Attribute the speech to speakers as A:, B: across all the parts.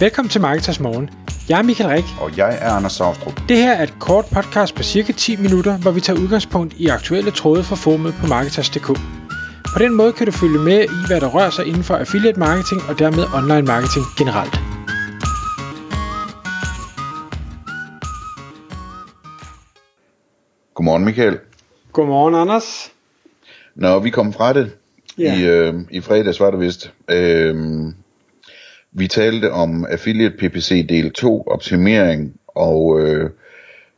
A: Velkommen til Marketers Morgen. Jeg er Michael Rik.
B: Og jeg er Anders Saustrup.
A: Det her er et kort podcast på cirka 10 minutter, hvor vi tager udgangspunkt i aktuelle tråde fra formet på Marketers.dk. På den måde kan du følge med i, hvad der rører sig inden for affiliate marketing og dermed online marketing generelt.
B: Godmorgen Michael.
A: Godmorgen Anders.
B: Nå, vi kom fra det
A: Ja.
B: i, øh, i fredags, var det vist. Øh, vi talte om Affiliate PPC del 2, optimering, og øh,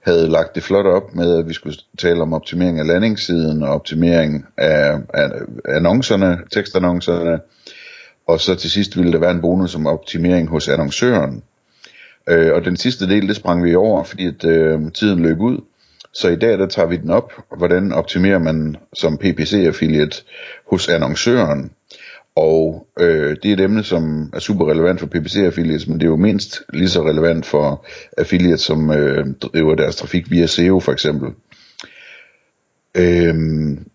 B: havde lagt det flot op med, at vi skulle tale om optimering af landingssiden og optimering af, af annoncerne, tekstannoncerne. Og så til sidst ville der være en bonus om optimering hos annoncøren. Øh, og den sidste del, det sprang vi over, fordi at, øh, tiden løb ud. Så i dag, der tager vi den op. Hvordan optimerer man som PPC-affiliate hos annoncøren? Og øh, det er et emne, som er super relevant for PPC-affiliates, men det er jo mindst lige så relevant for affiliates, som øh, driver deres trafik via SEO for eksempel. Øhm,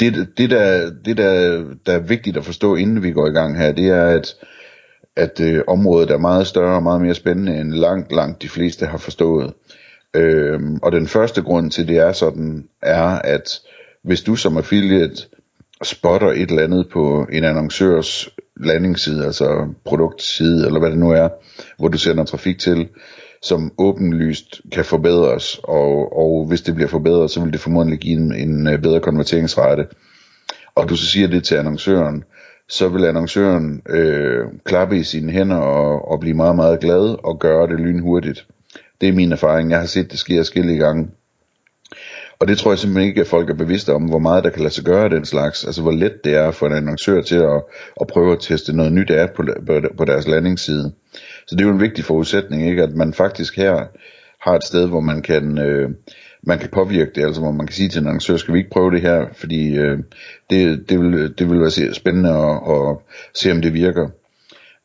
B: det, det, der, det der, der er vigtigt at forstå, inden vi går i gang her, det er, at, at øh, området er meget større og meget mere spændende, end langt, langt de fleste har forstået. Øhm, og den første grund til det er sådan, er, at hvis du som affiliate spotter et eller andet på en annoncørs landingsside, altså produktside, eller hvad det nu er, hvor du sender trafik til, som åbenlyst kan forbedres, og, og hvis det bliver forbedret, så vil det formodentlig give en, en øh, bedre konverteringsrate. Og du så siger det til annoncøren, så vil annoncøren øh, klappe i sine hænder og, og blive meget, meget glad og gøre det lynhurtigt. Det er min erfaring. Jeg har set det ske forskellige gange. Og det tror jeg simpelthen ikke, at folk er bevidste om, hvor meget der kan lade sig gøre af den slags. Altså hvor let det er for en annoncør til at, at prøve at teste noget nyt af på, på, på deres landingsside. Så det er jo en vigtig forudsætning, ikke? at man faktisk her har et sted, hvor man kan, øh, man kan påvirke det, altså hvor man kan sige til en annoncør, skal vi ikke prøve det her, fordi øh, det, det, vil, det vil være spændende at, at se, om det virker.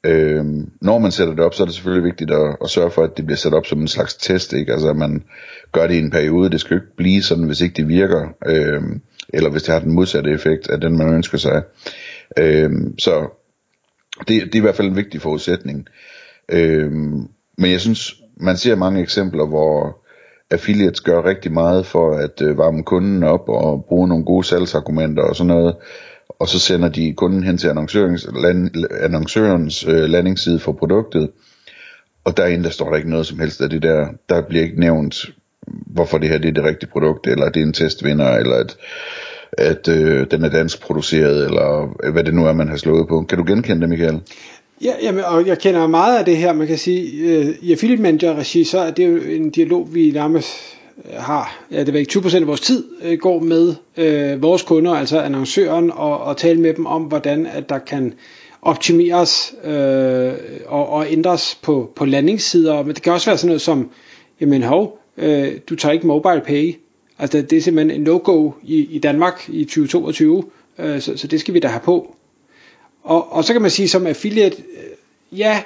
B: Øh, når man sætter det op, så er det selvfølgelig vigtigt at, at sørge for, at det bliver sat op som en slags test, ikke? Altså at man gør det i en periode. Det skal jo ikke blive sådan, hvis ikke det virker, øh, eller hvis det har den modsatte effekt af den, man ønsker sig. Øh, så det, det er i hvert fald en vigtig forudsætning. Øh, men jeg synes, man ser mange eksempler, hvor affiliates gør rigtig meget for at øh, varme kunden op og bruge nogle gode salgsargumenter og sådan noget, og så sender de kunden hen til annoncørens, land, annoncørens øh, landingsside for produktet, og derinde der står der ikke noget som helst af det der, der bliver ikke nævnt, hvorfor det her det er det rigtige produkt, eller det er en testvinder, eller at, at øh, den er dansk produceret, eller hvad det nu er, man har slået på. Kan du genkende det, Michael?
A: Ja, jamen, og jeg kender meget af det her, man kan sige, øh, i affiliate manager regi, så er det jo en dialog, vi nærmest Øh, har, ja det var ikke 20% af vores tid, øh, går med øh, vores kunder, altså annoncøren, og, og tale med dem om, hvordan at der kan optimeres øh, og, og ændres på, på landingssider. Men det kan også være sådan noget som, jamen hov, øh, du tager ikke mobile pay. Altså det er simpelthen en no-go i, i Danmark i 2022, øh, så, så det skal vi da have på. Og, og så kan man sige som affiliate, øh, ja,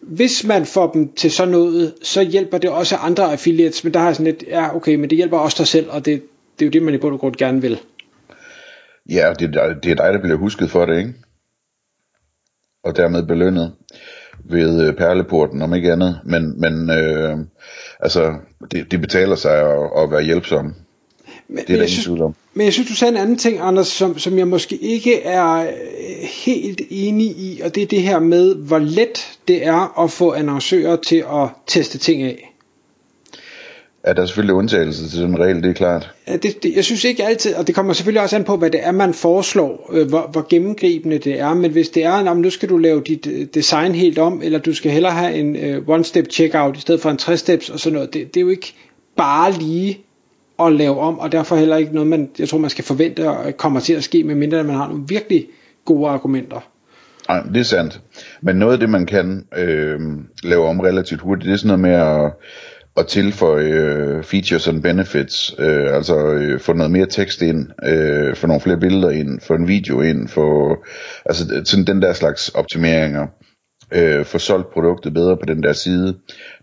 A: hvis man får dem til sådan noget, så hjælper det også andre affiliates, men der har jeg sådan lidt, ja okay, men det hjælper også dig selv, og det, det er jo det, man i bund og grund gerne vil.
B: Ja, det det er dig, der bliver husket for det, ikke? Og dermed belønnet ved øh, perleporten, om ikke andet. Men, men øh, altså, det, det betaler sig at, at være hjælpsom.
A: Men,
B: Det er der
A: jeg
B: ingen
A: synes,
B: tvivl om.
A: men jeg synes, du sagde en anden ting, Anders, som, som jeg måske ikke er øh, helt enig i, og det er det her med, hvor let det er at få annoncører til at teste ting af.
B: Ja, der er selvfølgelig undtagelser til den regel, det er klart.
A: Ja, det, det, jeg synes ikke altid, og det kommer selvfølgelig også an på, hvad det er, man foreslår, øh, hvor, hvor gennemgribende det er, men hvis det er, at nu skal du lave dit øh, design helt om, eller du skal hellere have en øh, one-step checkout i stedet for en tre-steps og sådan noget, det, det er jo ikke bare lige at lave om, og derfor heller ikke noget, man, jeg tror, man skal forvente og kommer til at ske, medmindre man har nogle virkelig gode argumenter.
B: Nej, det er sandt. Men noget af det, man kan øh, lave om relativt hurtigt, det er sådan noget med at, at tilføje øh, features and benefits, øh, altså øh, få noget mere tekst ind, øh, få nogle flere billeder ind, få en video ind, få altså sådan den der slags optimeringer, øh, få solgt produktet bedre på den der side.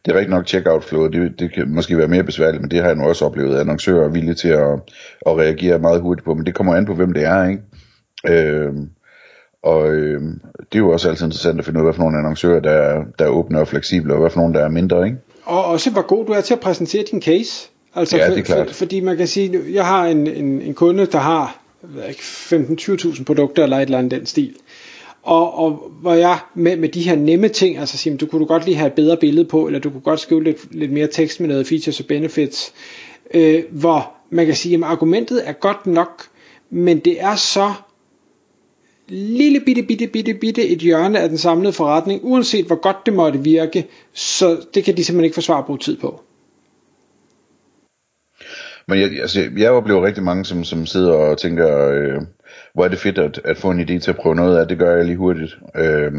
B: Det er rigtig nok checkout flow, det, det kan måske være mere besværligt, men det har jeg nu også oplevet, at annoncører er villige til at, at reagere meget hurtigt på, men det kommer an på, hvem det er, ikke? Øh, Og øh, det er jo også altid interessant at finde ud af, hvad for nogle annoncører, der er, der er åbne og fleksible, og hvad for nogle, der er mindre, ikke?
A: Og også hvor god du er til at præsentere din case. Altså,
B: ja, det er klart.
A: For, fordi man kan sige, jeg har en, en, en kunde, der har 15-20.000 produkter eller et eller andet den stil. Og, og hvor jeg med, med de her nemme ting, altså sige, du kunne du godt lige have et bedre billede på, eller du kunne godt skrive lidt, lidt mere tekst med noget features og benefits, øh, hvor man kan sige, at argumentet er godt nok, men det er så lille bitte, bitte, bitte, bitte et hjørne af den samlede forretning, uanset hvor godt det måtte virke, så det kan de simpelthen ikke forsvare at bruge tid på.
B: Men jeg, altså, jeg oplever rigtig mange, som, som sidder og tænker, øh, hvor er det fedt at, at få en idé til at prøve noget af, det gør jeg lige hurtigt. Øh,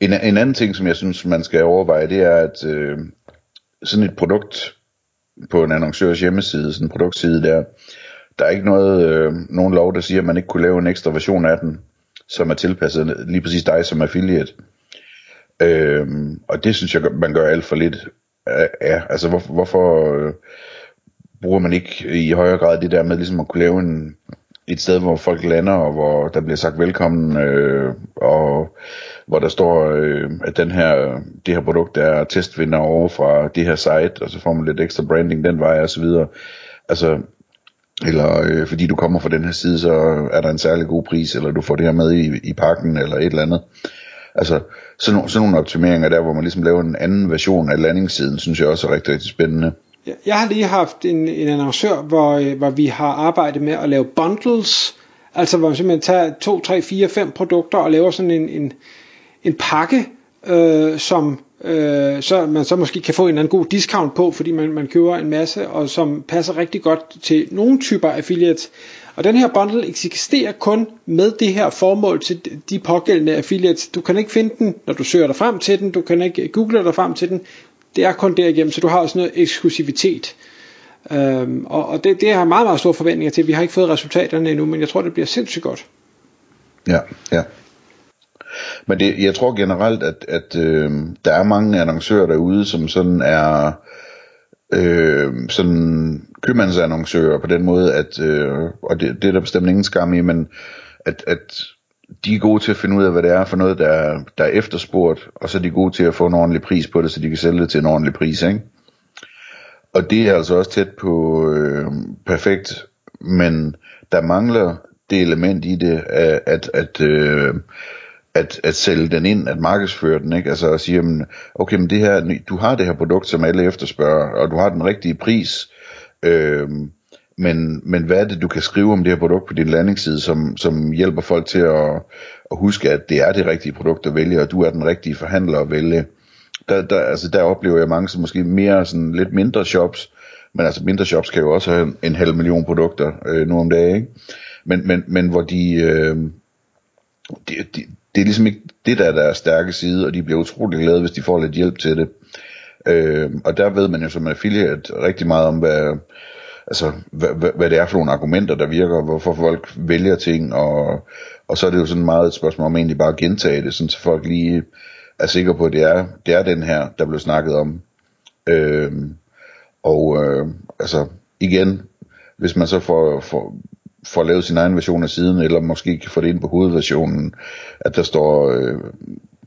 B: en, en anden ting, som jeg synes, man skal overveje, det er, at øh, sådan et produkt på en annoncørs hjemmeside, sådan en produktside der, der er ikke noget, øh, nogen lov, der siger, at man ikke kunne lave en ekstra version af den, som er tilpasset lige præcis dig som affiliate. Øh, og det synes jeg, man gør alt for lidt Ja, altså hvor, hvorfor øh, bruger man ikke i højere grad det der med ligesom at kunne lave en, et sted, hvor folk lander, og hvor der bliver sagt velkommen, øh, og hvor der står, øh, at den her, det her produkt er testvinder over fra det her site, og så får man lidt ekstra branding den vej, og så videre. Altså, eller øh, fordi du kommer fra den her side, så er der en særlig god pris, eller du får det her med i, i pakken, eller et eller andet. Altså, sådan, sådan nogle optimeringer der, hvor man ligesom laver en anden version af landingssiden, synes jeg også er rigtig, rigtig spændende.
A: Jeg har lige haft en, en annoncør, hvor, øh, hvor vi har arbejdet med at lave bundles, altså hvor man simpelthen tager 2, 3, 4, 5 produkter og laver sådan en, en, en pakke, øh, som øh, så man så måske kan få en eller anden god discount på, fordi man, man køber en masse, og som passer rigtig godt til nogle typer affiliates. Og den her bundle eksisterer kun med det her formål til de pågældende affiliates. Du kan ikke finde den, når du søger dig frem til den, du kan ikke øh, google dig frem til den. Det er kun derigennem, så du har også noget eksklusivitet. Øhm, og og det, det har meget, meget store forventninger til. Vi har ikke fået resultaterne endnu, men jeg tror, det bliver sindssygt godt.
B: Ja, ja. Men det, jeg tror generelt, at, at øh, der er mange annoncører derude, som sådan er øh, sådan købmandsannoncører på den måde, at, øh, og det, det er der bestemt ingen skam i, men at, at de er gode til at finde ud af, hvad det er for noget, der, der er efterspurgt, og så er de gode til at få en ordentlig pris på det, så de kan sælge det til en ordentlig pris, ikke? Og det er altså også tæt på øh, perfekt, men der mangler det element i det, at, at, at øh, at, at sælge den ind, at markedsføre den, ikke? Altså at sige, okay, men det her, du har det her produkt, som alle efterspørger, og du har den rigtige pris, øh, men, men hvad er det, du kan skrive om det her produkt på din landingsside, som, som hjælper folk til at, at huske, at det er det rigtige produkt at vælge, og du er den rigtige forhandler at vælge. Der, der, altså der oplever jeg mange, som måske mere sådan lidt mindre shops, men altså mindre shops kan jo også have en, en halv million produkter øh, nu om dagen, ikke? Men, men, men hvor de, øh, de, de, det er ligesom ikke det, der er deres stærke side, og de bliver utrolig glade, hvis de får lidt hjælp til det. Øh, og der ved man jo som affiliate rigtig meget om, hvad, altså, hvad, hvad, hvad det er for nogle argumenter, der virker, hvorfor folk vælger ting, og, og så er det jo sådan meget et spørgsmål om egentlig bare at gentage det, sådan så folk lige er sikre på, at det er, det er den her, der blev snakket om. Øh, og øh, altså igen, hvis man så får, får, får lavet sin egen version af siden, eller måske kan få det ind på hovedversionen, at der står øh,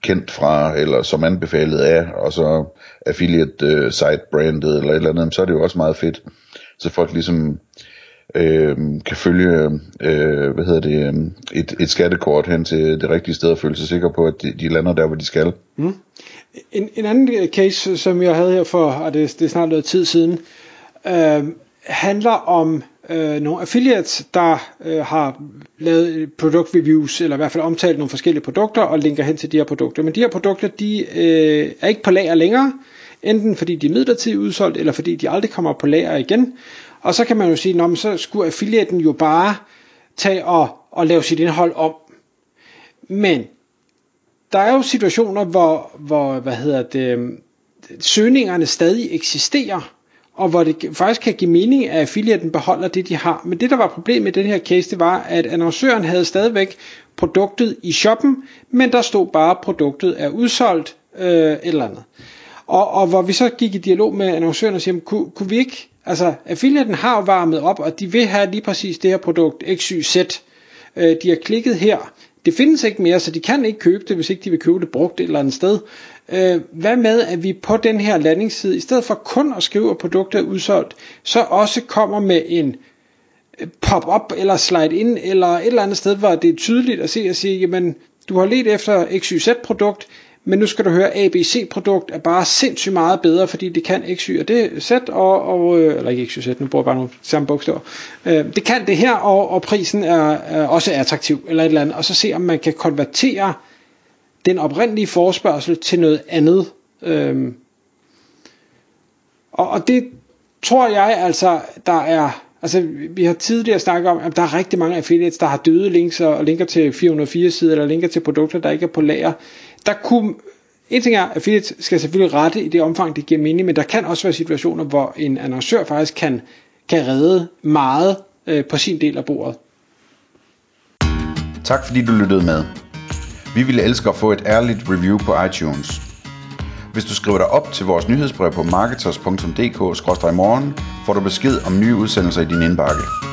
B: kendt fra, eller som anbefalet af, og så affiliate øh, site brandet, eller et eller andet, så er det jo også meget fedt. Så folk ligesom øh, kan følge øh, hvad hedder det, øh, et, et skattekort hen til det rigtige sted og føle sig sikker på, at de, de lander der, hvor de skal. Mm.
A: En, en anden case, som jeg havde her for, og det, det er snart noget tid siden, øh, handler om øh, nogle affiliates, der øh, har lavet produkt reviews, eller i hvert fald omtalt nogle forskellige produkter, og linker hen til de her produkter. Men de her produkter, de øh, er ikke på lager længere, enten fordi de er midlertidigt udsolgt, eller fordi de aldrig kommer på lager igen. Og så kan man jo sige, at så skulle affiliaten jo bare tage og, og lave sit indhold om. Men der er jo situationer, hvor, hvor hvad hedder det, søgningerne stadig eksisterer, og hvor det faktisk kan give mening, at affiliaten beholder det, de har. Men det, der var problemet med den her case, det var, at annoncøren havde stadigvæk produktet i shoppen, men der stod bare, at produktet er udsolgt øh, et eller andet. Og, og hvor vi så gik i dialog med annoncøren og siger, kunne, kunne vi ikke, altså affiliaten har jo varmet op, og de vil have lige præcis det her produkt, XYZ. Øh, de har klikket her, det findes ikke mere, så de kan ikke købe det, hvis ikke de vil købe det brugt et eller andet sted. Øh, hvad med, at vi på den her landingsside, i stedet for kun at skrive, at produktet er udsolgt, så også kommer med en øh, pop-up eller slide ind eller et eller andet sted, hvor det er tydeligt at se og sige, jamen, du har let efter XYZ-produkt, men nu skal du høre, ABC-produkt er bare sindssygt meget bedre, fordi det kan XY og det Z, og, og øh, eller ikke XYZ, nu bruger jeg bare nogle samme bogstaver. Øh, det kan det her, og, og prisen er, er også attraktiv, eller et eller andet, og så se, om man kan konvertere den oprindelige forspørgsel til noget andet. Øh, og, og det tror jeg altså, der er Altså, vi har tidligere snakket om, at der er rigtig mange affiliates, der har døde links og linker til 404 sider, eller linker til produkter, der ikke er på lager. Der kunne, en ting er, at affiliates skal selvfølgelig rette i det omfang, det giver mening, men der kan også være situationer, hvor en annoncør faktisk kan, kan redde meget øh, på sin del af bordet.
B: Tak fordi du lyttede med. Vi ville elske at få et ærligt review på iTunes. Hvis du skriver dig op til vores nyhedsbrev på marketers.dk-morgen, får du besked om nye udsendelser i din indbakke.